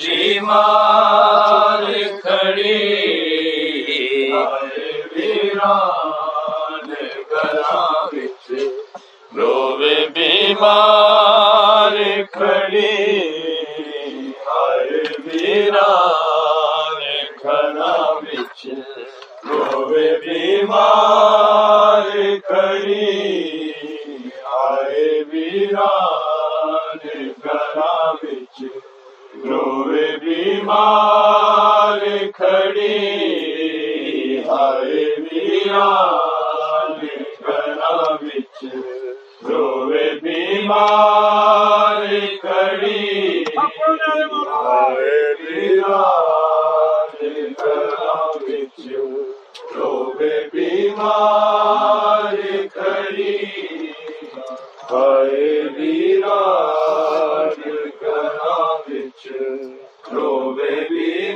جی بیمار کھڑی ویران گلا بچ روے بیمار کھڑی آئے ویران گلا بچ روے بیمار کھڑی آئے ویران گلا بچ روے بیمار کھڑی آئے ویران گلا بچ۔ روے بیمار کھڑی آئے ویران گلا بچ۔ روے بیمار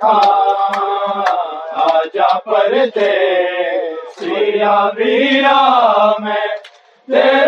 دیکھا آجا پر دے سیا ویرا میں تیرا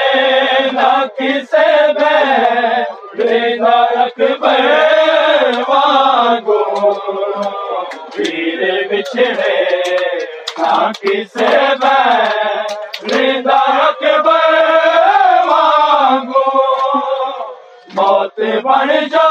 پیر بچھڑے نہ کسے بینا اکبر مانگو موت بن جا